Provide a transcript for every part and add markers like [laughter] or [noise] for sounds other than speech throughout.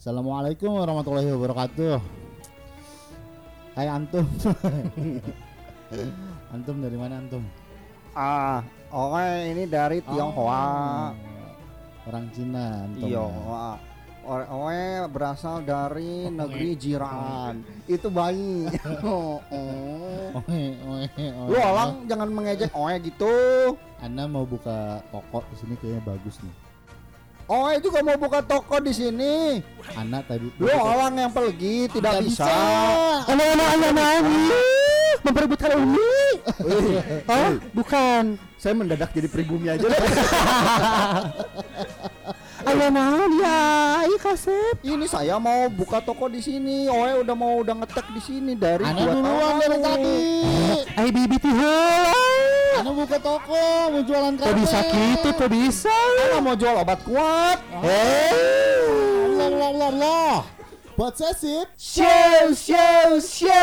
Assalamualaikum warahmatullahi wabarakatuh. Hai antum. [laughs] antum dari mana antum? Ah, oke ini dari Tionghoa. Oh, orang Cina antum. Iya, ya. Oke berasal dari negeri jiran. Itu bayi. oh, [laughs] oh. Oke, oke, oke. Lu orang jangan mengejek oe gitu. Anda mau buka toko di sini kayaknya bagus nih. Oe juga mau buka toko di sini. Anak tadi Lu orang yang pergi tidak bisa. Anak-anak anak nani memperebutkan Umi. Oh, bukan. Saya mendadak jadi pribumi aja. [laughs] [laughs] Ayo naon ya, iya kasep. Ini saya mau buka toko di sini. Oe udah mau udah ngetek di sini dari Anak dua duluan dari tadi. Ay bibi tuh Anak buka toko mau jualan Kok karpet. bisa gitu, kok bisa? Anak mau jual obat kuat. Allah Allah Allah Allah. Possessive. Show, show, show.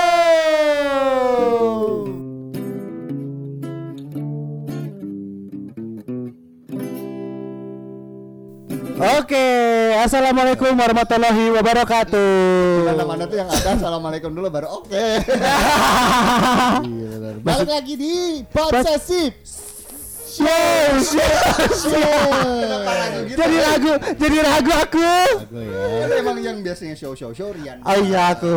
Oke, assalamualaikum warahmatullahi wabarakatuh. Mana-mana tuh yang ada assalamualaikum dulu baru oke. [laughs] Iya benar. Balik lagi di Show, show, show. Jadi ragu, jadi ragu aku. Ya. Kan emang yang biasanya show show show Rian. Oh iya aku.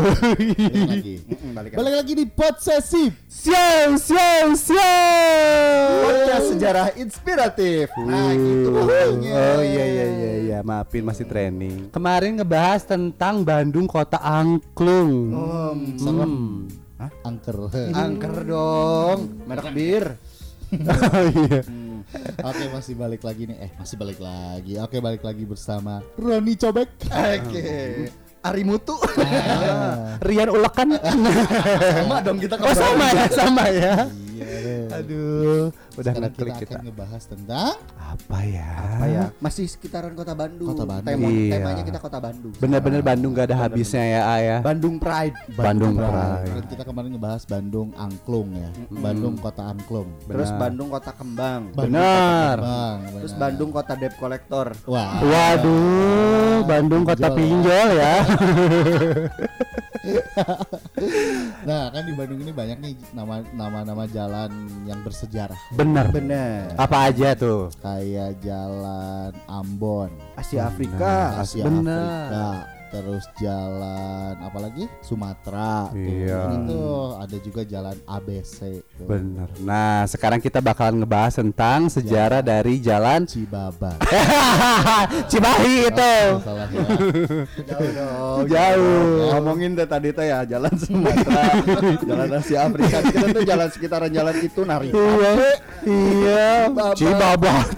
Balik lagi. Balik lagi di Possessive. Show, show, show. Podcast sejarah inspiratif. Nah, gitu pokoknya. Oh iya iya iya iya, maafin masih training. Kemarin ngebahas tentang Bandung Kota Angklung. Oh, Hmm. Angker. angker dong. Merek bir. Oh iya. Oke masih balik lagi nih. Eh masih balik lagi. Oke balik lagi bersama Roni Cobek. Oke. Ari Mutu. Rian ulekan. [laughs] Sama dong kita oh sama ya, sama ya. Aduh, udah Sekarang kita kita. akan ngebahas tentang Apa ya? Apa ya? Masih sekitaran Kota Bandung. Kota Bandung. Tema, Iya. Temanya kita Kota Bandung. Bener-bener Bandung gak ada habisnya ya, A ya. Bandung Pride. Bandung Pride. Pride. Dan kita kemarin ngebahas Bandung Angklung ya. Bandung Kota Angklung. Terus Benar. Bandung Kota Kembang. Bandung Benar. Kota Kembang, Terus. Bandung Kota Debt Collector. Wah. Waduh, Bandung kota pinjol ya. [laughs] [laughs] Nah kan di Bandung ini banyak nih nama nama-nama jalan yang bersejarah. Bener. Bener. Apa aja tuh? Kayak jalan Ambon, Asia Afrika. Asia bener. Afrika, terus jalan apalagi Sumatera. Iya. Ini tuh ada juga jalan ABC. Tuh. Bener. Nah, sekarang kita bakalan ngebahas tentang sejarah dari jalan Cibaba. [laughs] Cimahi itu. Oh, salah ya. Jauh dong. Jauh. Ngomongin deh tadi tuh ya jalan Sumatera, [laughs] jalan Asia Afrika. Kita tuh jalan sekitaran jalan itu nari. Iya. Iya. Cibabat.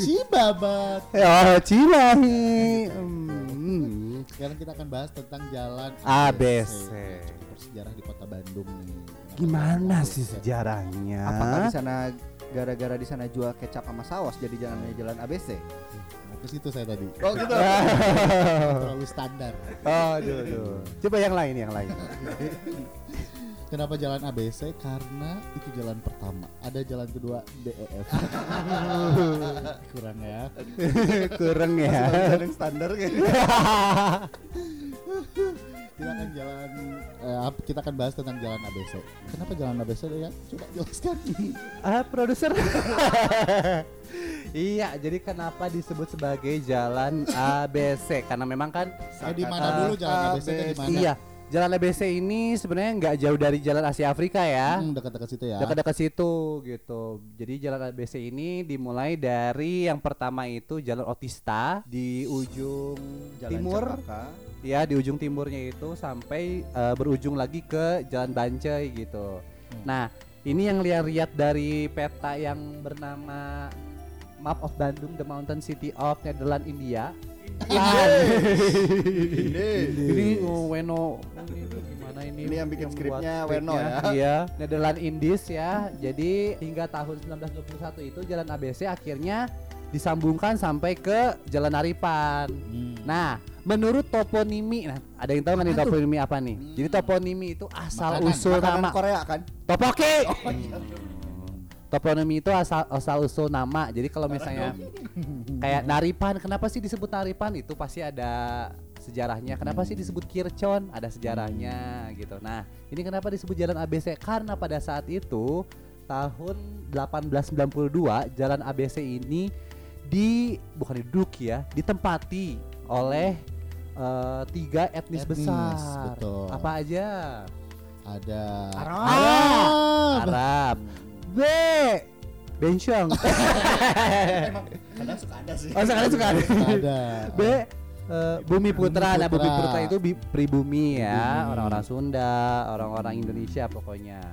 Cibabat. [laughs] Ya, Cimahi. Hmm. Sekarang kita akan bahas tentang jalan ABC. Cukup bersejarah di kota Bandung nih. Gimana sih sejarahnya? Apakah di sana gara-gara di sana jual kecap sama saus jadi jalannya jalan ABC? Mau ke situ saya tadi. Oh gitu. [laughs] Terlalu standar. Aduh, aduh. Coba yang lain, yang lain. [laughs] Kenapa jalan ABC? Karena itu jalan pertama. Ada jalan kedua DEF. [laughs] Kurang ya. [laughs] Kurang ya. Jalan standar kayak [laughs] Kita akan jalan eh, kita akan bahas tentang jalan ABC. Kenapa jalan ABC ya? Coba jelaskan. Ah, produser. iya, jadi kenapa disebut sebagai jalan ABC? Karena memang kan Eh di mana dulu jalan ABC di mana? Iya, jalan ABC ini sebenarnya nggak jauh dari jalan Asia Afrika ya. Hmm, dekat-dekat situ ya. Dekat-dekat situ gitu. Jadi jalan ABC ini dimulai dari yang pertama itu jalan Otista di ujung timur, ya di ujung timurnya itu sampai eh, berujung lagi ke jalan Bancai gitu. Hmm. Nah, ini yang lihat-lihat dari peta yang bernama Map of Bandung, The Mountain City of Netherlands India. Ah, ini oh, Weno ini gimana ini? Ini yang bikin skripnya Weno ya. Iya, Netherlands Indies ya. Jadi hingga tahun 1921 itu jalan ABC akhirnya disambungkan sampai ke Jalan Aripan. Hmm. Nah, menurut toponimi, nah ada yang tahu nggak nih toponimi apa nih? Jadi toponimi itu asal Makanan, usul Makanan nama. Korea kan? Topoki. Toponimi itu asal asal usul nama. Jadi kalau misalnya kayak Naripan, kenapa sih disebut Naripan? Itu pasti ada sejarahnya. Kenapa sih disebut Kircon? Ada sejarahnya gitu. Nah, ini kenapa disebut jalan ABC? Karena pada saat itu tahun 1892 jalan ABC ini di bukan diduduki ya, ditempati oleh eh, tiga etnis, Etnis, besar. betul. Apa aja? Ada Arab. Arab. Arab. B. Bensyong. [laughs] Kadang suka ada sih. oh, sekarang suka ada. Ada. B eh, Bumi Putra. Nah, Bumi Putra. Itu bi- pribumi ya, orang-orang Sunda, orang-orang Indonesia pokoknya.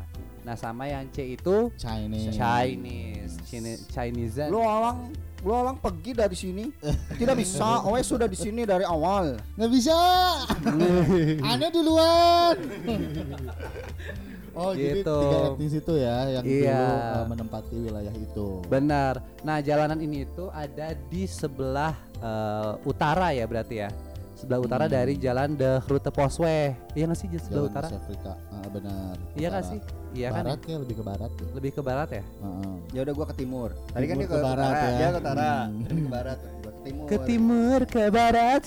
Nah, sama yang C itu Chinese. Chinese, Chinese, Chinese. Lu alang, lu alang pergi dari sini. Tidak bisa. [laughs] Owe sudah di sini dari awal. Nggak bisa. [laughs] Anda duluan. Oh, jadi Gitu. tiga etnis itu ya yang Iya. dulu uh, menempati wilayah itu. Benar. Nah, jalanan ini itu ada di sebelah eh, utara ya berarti ya. Sebelah utara Hmm. dari jalan De Grote Posweg. Iya nggak sih di sebelah Jalan utara? Afrika. Ah, benar. Iya nggak Utara. sih? Iya kan? barat kayak lebih ke barat ya. Lebih ke barat ya? Heeh. Ya udah gua ke timur. Tadi kan Timur dia ke ke, barat utara, ya. dia ke utara. Hmm. Tadi ke barat, timur. Ke timur, ke barat.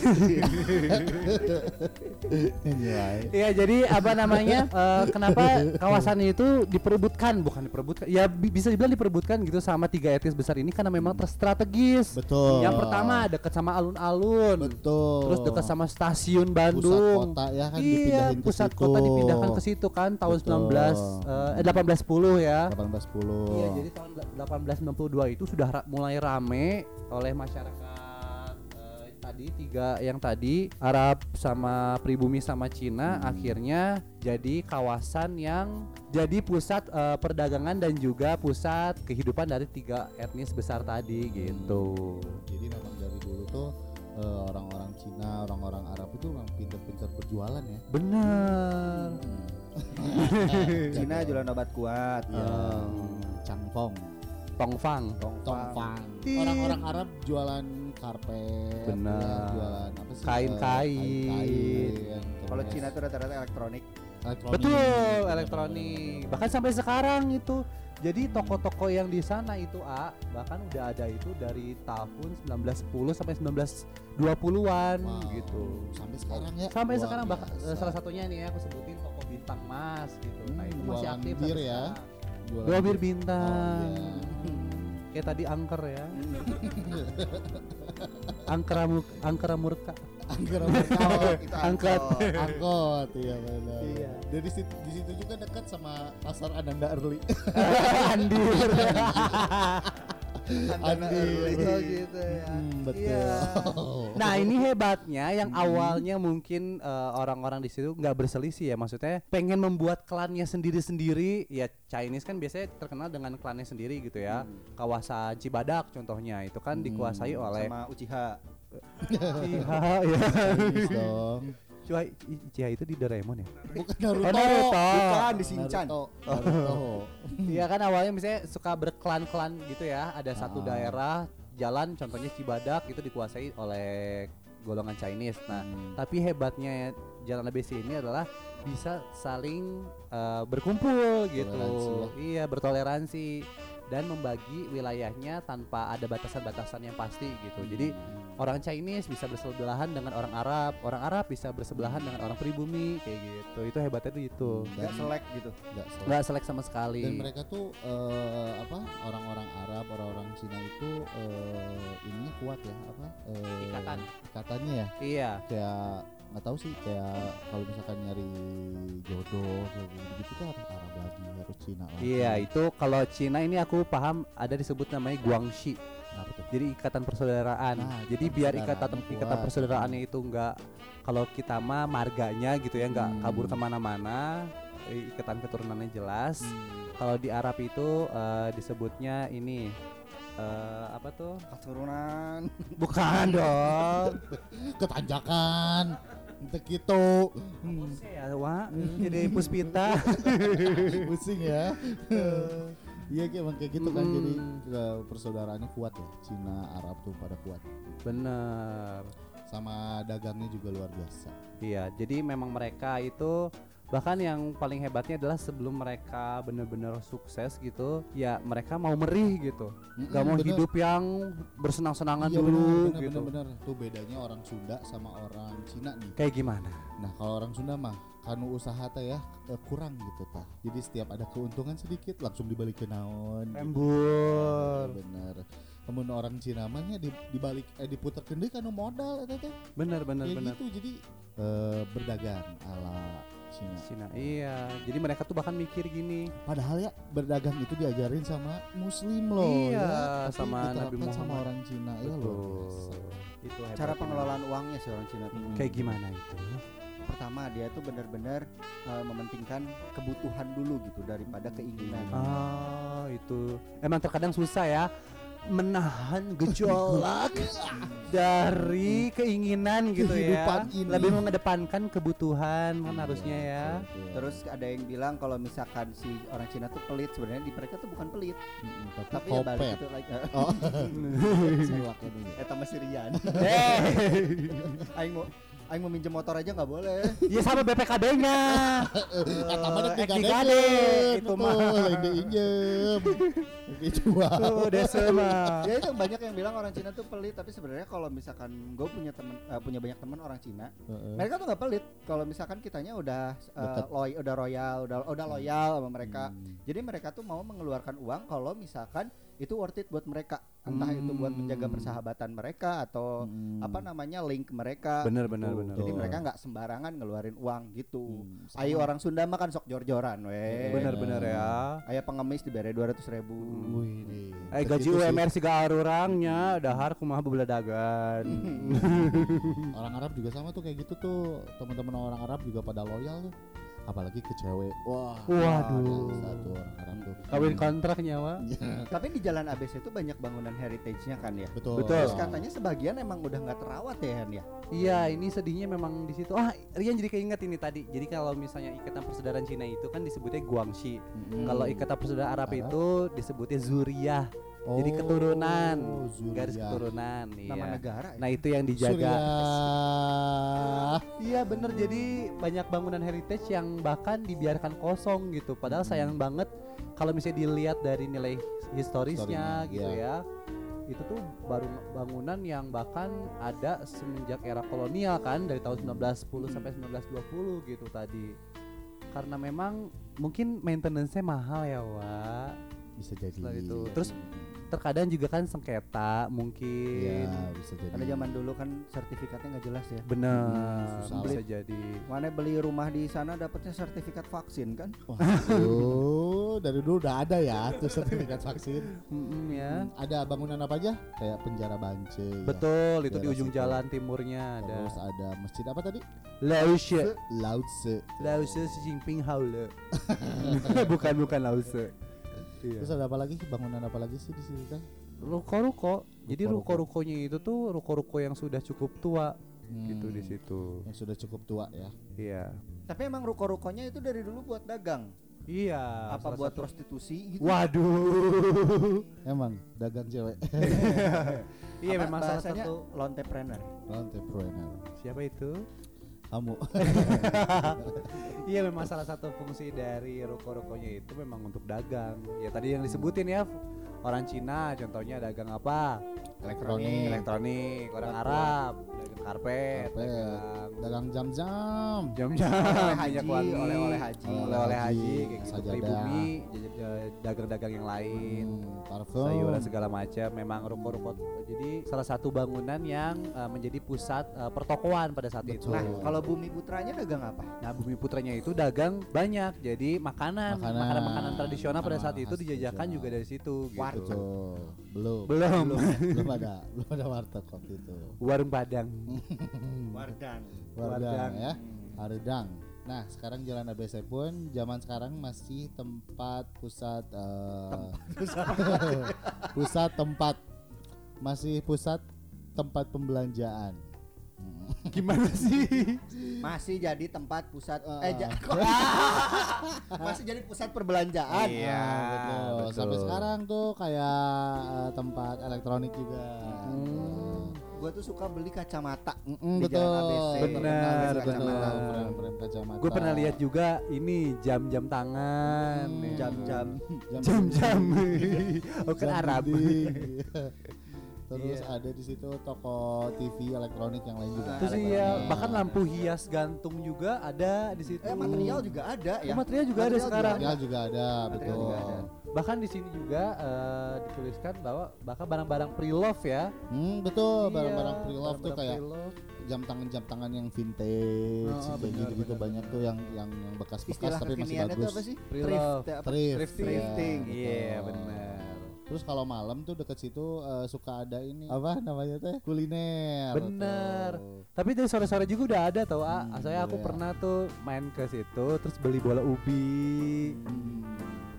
Iya, jadi apa namanya? eh, kenapa kawasan itu diperebutkan? Bukan diperebutkan. Ya bi- bisa dibilang diperebutkan gitu sama tiga etnis besar ini karena memang terstrategis. Betul. Yang pertama dekat sama alun-alun. Betul. Terus dekat sama stasiun pusat Bandung. kota ya kan iya, pusat situ. kota dipindahkan ke situ kan tahun Betul. 19 eh 1810 ya. 1810. Iya, jadi tahun 1862 itu sudah ra- mulai rame oleh masyarakat eh, tadi tiga yang tadi Arab sama pribumi sama Cina Hmm. akhirnya jadi kawasan yang jadi pusat eh, perdagangan dan juga pusat kehidupan dari tiga etnis besar tadi gitu. Jadi memang dari dulu tuh eh, orang-orang Cina, orang-orang Arab itu memang pintar-pintar berjualan ya. Benar. [laughs] Cina jualan obat kuat. Ya, Hmm. Cangpong, Tongfang. Tongfang. Tit. Orang-orang Arab jualan karpet, Benar. jualan apa sih? Kain-kain. Eh, kain-kain, Kalau Cina tuh rata-rata elektronik. elektronik. Betul, elektronik. Bahkan sampai sekarang itu. Jadi toko-toko yang di sana itu A bahkan udah ada itu dari tahun 1910 sampai 1920-an Wow, gitu. Sampai sekarang ya. Sampai luar sekarang bahkan biasa. salah satunya nih ya aku sebutin toko Bintang Mas gitu. nah, Hmm, itu masih aktif bir sampai ya. Dua bir bintang. Oh, iya. Kayak tadi angker ya. [laughs] angkera mu- angkera murka. Angker Oh, [laughs] itu Angkot. angkot. angkot iya benar. Iya. Dari situ di situ juga dekat sama pasar Ananda Early. [laughs] Andir. [laughs] Andir. Oh gitu ya. Hmm, betul. Iya. [laughs] Nah ini hebatnya yang awalnya mungkin eh, orang-orang di situ nggak berselisih ya maksudnya pengen membuat klannya sendiri-sendiri ya Chinese kan biasanya terkenal dengan klannya sendiri gitu ya kawasan Cibadak contohnya itu kan dikuasai oleh sama Uchiha. Uchiha ya [laughs] dong. [laughs] Cua Uchiha itu di Doraemon ya Bukan Naruto. Oh, Naruto. Bukan di Shinchan. Naruto. [laughs] Naruto. Iya kan awalnya misalnya suka berklan-klan gitu ya ada satu Ah. daerah jalan contohnya Cibadak itu dikuasai oleh golongan Chinese nah Hmm. Tapi hebatnya jalan ABC ini adalah bisa saling eh, berkumpul gitu. Toleransi Iya, bertoleransi dan membagi wilayahnya tanpa ada batasan-batasan yang pasti gitu. Jadi orang Chinese bisa bersebelahan dengan orang Arab, orang Arab bisa bersebelahan dengan orang pribumi kayak gitu. Itu hebatnya tuh itu. Gak selek gitu. Nggak selek. Sama sekali. Dan mereka tuh eh, apa orang-orang Arab, orang-orang Cina itu eh, ininya kuat ya apa? eh, Ikatan. Ikatannya ya. Iya. Kayak nggak tahu sih kayak kalau misalkan nyari jodoh kayak gitu tuh harus Arab lagi, harus Cina lagi. Iya, itu kalau Cina ini aku paham ada disebut namanya Guangxi. Tuh? Jadi ikatan persaudaraan. Nah, Jadi biar ikatan kuat. ikatan persaudaraannya itu enggak kalau kita mah marganya gitu ya enggak Hmm. kabur ke mana-mana. eh, Ikatan keturunannya jelas. Hmm. Kalau di Arab itu eh, disebutnya ini eh, apa tuh? Keturunan. Bukan dong. [laughs] Ketanjakan. Untuk gitu. Hmm. ya, Wak. Jadi puspita. [laughs] Pusing ya. Iya kayak emang kayak gitu kan jadi eh, persaudaraannya kuat ya Cina Arab tuh pada kuat Bener. sama dagangnya juga luar biasa Iya, jadi memang mereka itu bahkan yang paling hebatnya adalah sebelum mereka bener-bener sukses gitu ya mereka mau merih gitu Mm-mm, gak mau bener. hidup yang bersenang-senangan Iya, dulu bener, gitu bener, bener. Tuh bedanya orang Sunda sama orang Cina nih. kayak gimana Nah kalau orang Sunda mah kanu usaha teh ya eh, kurang gitu tah. Jadi setiap ada keuntungan sedikit langsung dibalik ke naon. gitu. Embur. Bener. Kemudian orang Cina mah nya di, dibalik eh diputer kendai kanu modal teh. bener bener Kayak bener gitu jadi eh, berdagang ala Cina. Cina iya jadi mereka tuh bahkan mikir gini Padahal ya berdagang itu diajarin sama Muslim loh. Iya, ya, sama Nabi diterapkan sama Muhammad. orang Cina ya luar biasa. itu Cara pengelolaan uangnya sih orang Cina tuh. Hmm. kayak gimana itu Pertama dia tuh benar-benar eh, mementingkan kebutuhan dulu gitu daripada keinginan. ah itu emang terkadang susah ya menahan [laughs] gejolak dari keinginan gitu Kehidupan ya ini. lebih mengedepankan kebutuhan kan harusnya ya Betul. Terus ada yang bilang kalau misalkan si orang Cina tuh pelit sebenarnya di mereka tuh bukan pelit, Mm-mm, tapi, tapi ya balik itu lagi. Oh, siwak ini. Eta masih Rian. eh aing mau aing mau minjem motor aja nggak boleh. [laughs] ya sama BPKB-nya Eh, dek digadein, digadein, itu mah. diinjem. [laughs] Oke, jual. tuh desa mah ya itu banyak yang bilang orang Cina tuh pelit, tapi sebenarnya kalau misalkan gue punya temen eh, punya banyak teman orang Cina, Heeh. mereka tuh nggak pelit. Kalau misalkan kitanya udah eh, Deket. loy, udah royal, udah udah loyal sama mereka. Hmm. Jadi mereka tuh mau mengeluarkan uang kalau misalkan itu worth it buat mereka. Entah itu buat menjaga Hmm. persahabatan mereka atau Hmm. apa namanya link mereka. bener bener Tuh, bener Jadi Betul. mereka nggak sembarangan ngeluarin uang gitu. Hmm. Ayo orang Sunda mah kan sok jor-joran weh. bener bener ya Ayo pengemis diberi dua ratus ribu. Wih, nih. Eh gaji Segitu sih. UMR siga arurangnya dahar kumaha dagan. [laughs] Orang Arab juga sama tuh kayak gitu tuh. Teman-teman orang Arab juga pada loyal tuh. Apalagi ke cewek. Wah. Waduh. Satu orang Arab tuh. Kawin kontrak nyawa. [laughs] Tapi di Jalan ABC itu banyak bangunan heritage-nya kan ya. Betul. Betul. Terus katanya sebagian emang udah nggak terawat ya Han ya. Iya, ini sedihnya memang di situ. Ah, Rian jadi keinget ini tadi. Jadi kalau misalnya ikatan persaudaraan Cina itu kan disebutnya Guangxi. Mm-mm. Kalau ikatan persaudaraan Arab, Arab. itu disebutnya Zuriyah. Jadi Oh, keturunan, Zuriyah. garis keturunan. Nama Iya. negara. ya. Nah itu yang dijaga. Iya bener jadi banyak bangunan heritage yang bahkan dibiarkan kosong gitu. Padahal Hmm. sayang banget kalau misalnya dilihat dari nilai historisnya Historinya, gitu iya. ya. Itu tuh baru bangunan yang bahkan ada semenjak era kolonial kan dari tahun 1910 sampai 1920 gitu tadi. Karena memang mungkin maintenance-nya mahal ya, Wak. Bisa jadi. Setelah itu. Terus Terkadang juga kan sengketa mungkin. Iya, bisa jadi. Karena zaman dulu kan sertifikatnya nggak jelas ya. Bener, Hmm, susah. bisa jadi. Mana beli rumah di sana dapatnya sertifikat vaksin kan? Wah, tuh, dari dulu udah ada ya [laughs] tuh sertifikat vaksin. Mm-mm, ya. Hmm, Ada bangunan apa aja? Kayak penjara Bance. ya. Betul, itu di ujung situ. jalan timurnya ada. Terus ada masjid apa tadi? Laushe. Lautse. Lause Xi Jinping Haule. [laughs] [laughs] bukan bukan Lause. Terus Iya. ada apa lagi? Bangunan apa lagi sih di situ kan? Ruko-ruko. Jadi Ruko-ruko. ruko-rukonya itu tuh ruko-ruko yang sudah cukup tua gitu di Hmm, situ. Yang sudah cukup tua ya. Iya. Tapi emang ruko-rukonya itu dari dulu buat dagang. Iya. Apa buat satu- prostitusi gitu? Waduh. Emang dagang cewek. [laughs] Iya Apa memang salah satu. lontepreneur. Entrepreneur. Siapa itu? Kamu. [laughs] Iya memang salah satu fungsi dari ruko-rukonya itu memang untuk dagang. Ya tadi yang disebutin ya orang Cina contohnya dagang apa? Elektronik. Elektronik, orang Batu. Arab, dagang karpet, Karpet. dagang Dagang jam-jam. jam-jam, haji, wangi, oleh-oleh haji. oleh-oleh haji, Haji, kayak gitu. Pribumi, jaj- dagang-dagang yang lain. Hmm, parfum. sayuran segala macam memang ruko-ruko jadi salah satu bangunan yang uh, menjadi pusat uh, pertokoan pada saat itu Nah, kalau Bumi Putranya dagang apa? Nah, bumi putranya itu dagang banyak. Jadi makanan, Makanan. makanan-makanan tradisional pada saat Makanan itu dijajakan juga dari situ gitu. Betul. Belum. Belum. [laughs] belum ada. Belum ada warteg waktu itu. Warung Padang. [laughs] Wardang. Wardang ya. Haredang. Nah, sekarang Jalan ABC pun zaman sekarang masih tempat pusat eh, [laughs] pusat tempat masih pusat tempat pembelanjaan. Gimana sih? Masih jadi tempat pusat Eh, eh ja- [laughs] Masih jadi pusat perbelanjaan. Iya, Ah, betul. betul. Sampai sekarang tuh kayak eh, tempat elektronik juga. Hmm. gua tuh suka beli kacamata. Mm-mm, Di betul. jalan ABC. Benar, kacamata. Gue pernah lihat juga ini jam-jam tangan, Hmm. Jam-jam. jam-jam. [laughs] oh kan Arab. [laughs] iya. Terus Iya. ada di situ toko TV elektronik yang lain juga. Terus Ada iya, bahkan lampu hias gantung juga ada di situ. Eh material juga ada Oh, ya. material juga ada Material sekarang. Material juga ada, Material betul. juga ada. Bahkan di sini juga eh, dituliskan bahwa bahkan barang-barang pre-love ya. Hmm, betul. Iya, Barang-barang pre-love tuh kayak pre-love. jam tangan jam tangan yang vintage Oh, kayak gitu gitu banyak tuh yang yang yang bekas-bekas Istilah tapi masih kekiniannya itu bagus. apa sih? Pre-love. Thrift, apa? Thrift, Thrifting. Iya, betul. benar. Terus kalau malam tuh deket situ eh, suka ada ini apa namanya teh kuliner. Bener. tuh. Tapi dari sore-sore juga udah ada tau ah. Hmm, Saya aku iya. pernah tuh main ke situ terus beli bola ubi Hmm.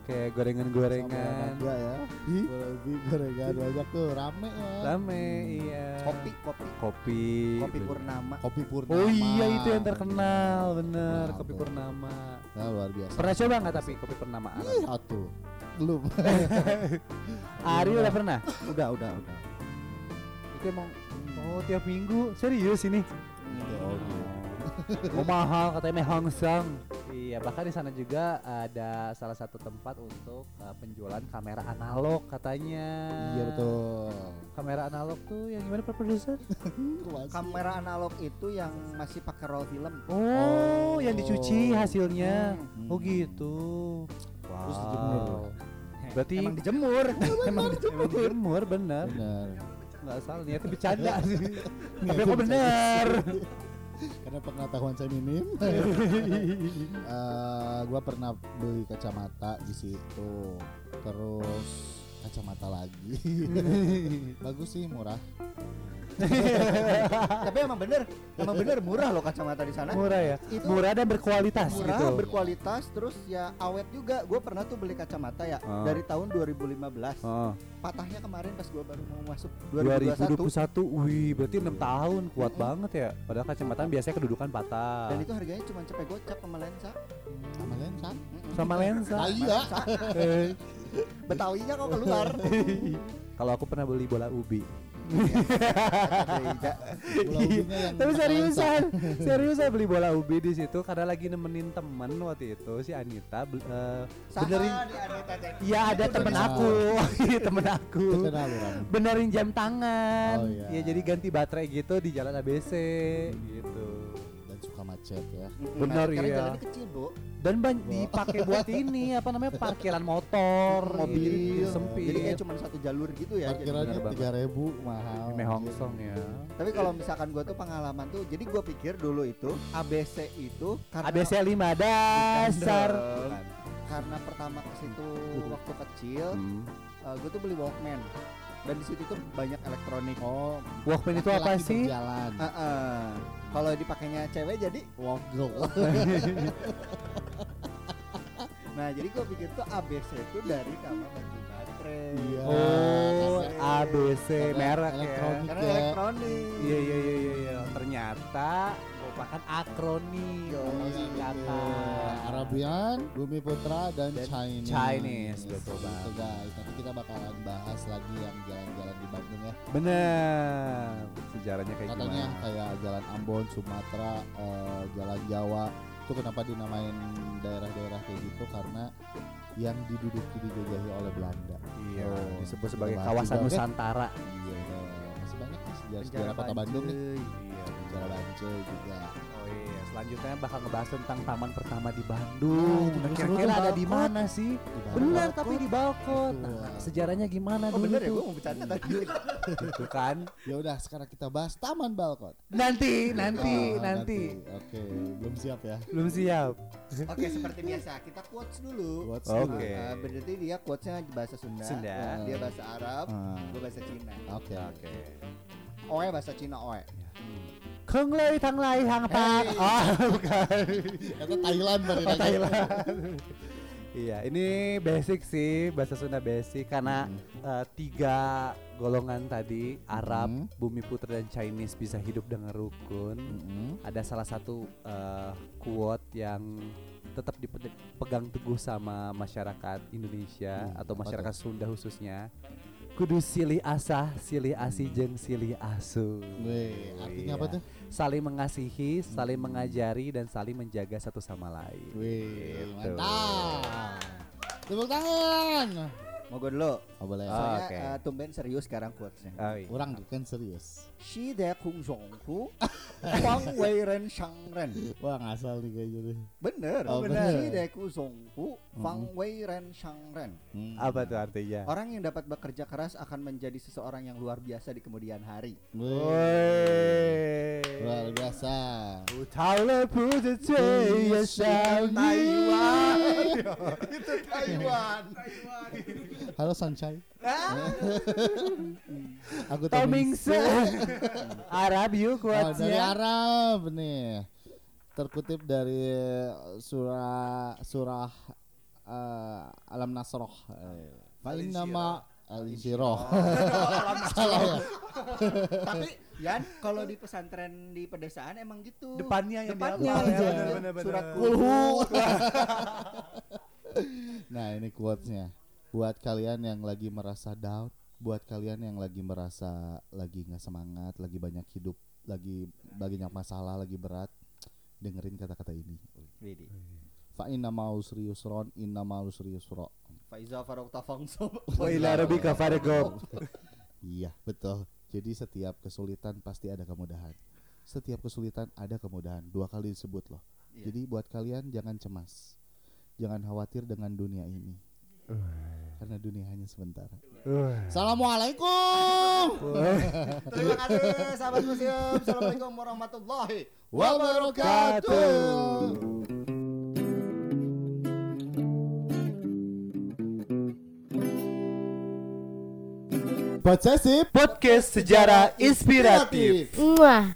kayak gorengan-gorengan. olahraga ya. Lebih gorengan banyak tuh rame ya. Rame, iya. Kopi, kopi. Kopi. Kopi Purnama. Kopi Purnama. Oh iya itu yang terkenal bener Nah, kopi. Purnama. Nah, luar biasa. Pernah coba nggak tapi kopi Purnama? Iya tuh. Belum. [laughs] Ari udah pernah? Udah, udah, udah. Itu emang oh tiap minggu serius ini. Oh mahal katanya meh Hongsang. Iya bahkan di sana juga ada salah satu tempat untuk uh, penjualan kamera analog katanya. Iya betul. Kamera analog tuh yang gimana Pak Produser? [laughs] Kamera analog itu yang masih pakai roll film. Oh, Oh. yang dicuci hasilnya. Hmm. Oh gitu. Terus dijemur. Berarti Emang dijemur. [laughs] emang emang dijemur bener. Benar. Nggak salah niatnya bercanda sih. Tapi [laughs] kok bener. Karena pengetahuan saya minim. [laughs] Eh, gua pernah beli kacamata di situ. Terus kacamata lagi. Bagus sih, murah. [laughs] Tapi emang bener, emang bener murah loh kacamata di sana. Murah ya. Itu Murah dan berkualitas murah, gitu. berkualitas, terus ya awet juga. Gue pernah tuh beli kacamata ya Ah. dari tahun 2015. Oh, Patahnya kemarin pas gue baru mau masuk 2021. 2021. Wih, berarti 6 tahun kuat banget ya. Padahal kacamata biasanya kedudukan patah. Dan itu harganya cuma cepet gocap sama lensa. Sama lensa. Sama lensa. Ah, iya. Eh, [laughs] Betawinya kok keluar. [laughs] Kalau aku pernah beli bola ubi. Yang Tapi seriusan, seriusan beli bola ubi di situ karena lagi nemenin temen waktu itu si Anita eh, benerin. Iya ada temen aku, [laughs] Iya, temen aku. Benerin jam tangan. Oh, iya. Ya jadi ganti baterai gitu di jalan ABC gitu. Macet ya. Mm-mm. Bener, Karena iya. jalannya kecil, Bu. Dan ban dipakai buat [laughs] ini apa namanya parkiran motor, Mobil. jadi sempit. Jadi kayak cuma satu jalur gitu ya. jadi Parkirannya tiga ribu mahal. Mehongsong ya. Tapi kalau misalkan gua tuh pengalaman tuh, jadi gua pikir dulu itu ABC itu karena ABC 5 Bukan dasar. Karena pertama ke situ waktu kecil, Hmm. uh, gue tuh beli Walkman. Dan di situ tuh banyak elektronik. Oh, Walkman itu apa sih? Ah, ah. Kalau dipakainya cewek jadi, Walk [laughs] girl. nah jadi gue pikir tuh ABC itu dari kamar ganti baterai. Iya. Oh, Karena- ABC karena merek ya. elektronik. Karena Ya. elektronik. Iya iya iya iya iya. Ternyata merupakan akronim Yo, singkatan. Arabian, Bumi Putra dan, Dan Chinese. Chinese, betul Gitu, banget. guys. Nanti kita bakalan bahas lagi yang jalan-jalan di Bandung ya. Bener. Sejarahnya kayak Katanya gimana? kayak Jalan Ambon, Sumatera, eh, Jalan Jawa. Itu kenapa dinamain daerah-daerah kayak gitu karena yang diduduki dijajahi oleh Belanda. Iya, Oh, disebut sebagai kawasan? Nusantara. Iya, masih banyak nih sejarah, Penjara sejarah kota Bandung nih. Iya. Sejarah Bancai juga. Oh iya, selanjutnya bakal ngebahas tentang taman pertama di Bandung. itu Nah, kira-kira ada di mana sih? Di. Benar, tapi di Balkon. Nah, sejarahnya gimana Oh dulu bener ya, gue mau bercanda tadi. Gitu kan? Ya udah, sekarang kita bahas Taman Balkon. Nanti, nanti, Oh, nanti. Oke, belum siap ya. Belum siap. Oke, seperti biasa kita quotes dulu. Quotes Oke. Uh, berarti dia quotesnya bahasa Sunda, Sunda. dia bahasa Arab, Ah, gue bahasa Cina. Oke. Oke. Oe bahasa Cina Oe. Keng lei tang lai hang pak. Oh, bukan. Itu Thailand baru Oh, Thailand. Iya, ini basic sih bahasa Sunda basic karena eh, tiga golongan tadi Arab, Hmm. Bumi Putra dan Chinese bisa hidup dengan rukun. Ada salah satu eh, quote yang tetap dipegang teguh sama masyarakat Indonesia Hmm, atau masyarakat Sunda khususnya kudu silih asah, silih asih jeung silih asuh. Weh, artinya apa Iya. tuh? Saling mengasihi, saling mengajari dan saling menjaga satu sama lain. Wih, Gitu. mantap. Tepuk tangan. Mau gue dulu. Oh, boleh. Ah. Soalnya oke. eh, tumben serius sekarang quotesnya. Oh, iya. Orang kan serius. Si Dekung Zongku Wang [laughs] Wei Ren Shang Ren. Wah ngasal nih kayaknya deh Bener, oh, bener. Si Deku Zongku Wang hmm. Wei Ren Shang Ren. Hmm. Apa tuh artinya? Orang yang dapat bekerja keras akan menjadi seseorang yang luar biasa di kemudian hari. Wey. Luar biasa. Taiwan. [laughs] Itu Taiwan. Halo Sunshine. Aku Tao Toming Ming Se. [laughs] Arab Oh, yuk dari kuatnya. Arab nih. Terkutip dari surah surah eh, Alam Nasroh. Eh, Fa innama al-insyirah. Salah ya. [laughs] Tapi Yan, kalau di pesantren di pedesaan emang gitu. Depannya yang Depannya ya, aja. Surat Kulhu. [laughs] nah, ini quotes-nya. Buat kalian yang lagi merasa doubt, buat kalian yang lagi merasa lagi nggak semangat, lagi banyak hidup, lagi banyak masalah, lagi berat, dengerin kata-kata ini. Fa inna ma'al usri yusron, inna ma'al usri yusra. Faiza Farokta Fangso. [laughs] Wa ila rabbika farghab. Iya, betul. Jadi setiap kesulitan pasti ada kemudahan. Setiap kesulitan ada kemudahan. Dua kali disebut loh. Iya. Jadi buat kalian jangan cemas. Jangan khawatir dengan dunia ini. Karena dunia hanya sebentar. Assalamualaikum Terima kasih sahabat museum. Assalamualaikum warahmatullahi wabarakatuh. Posesif Podcast sejarah inspiratif. Muah.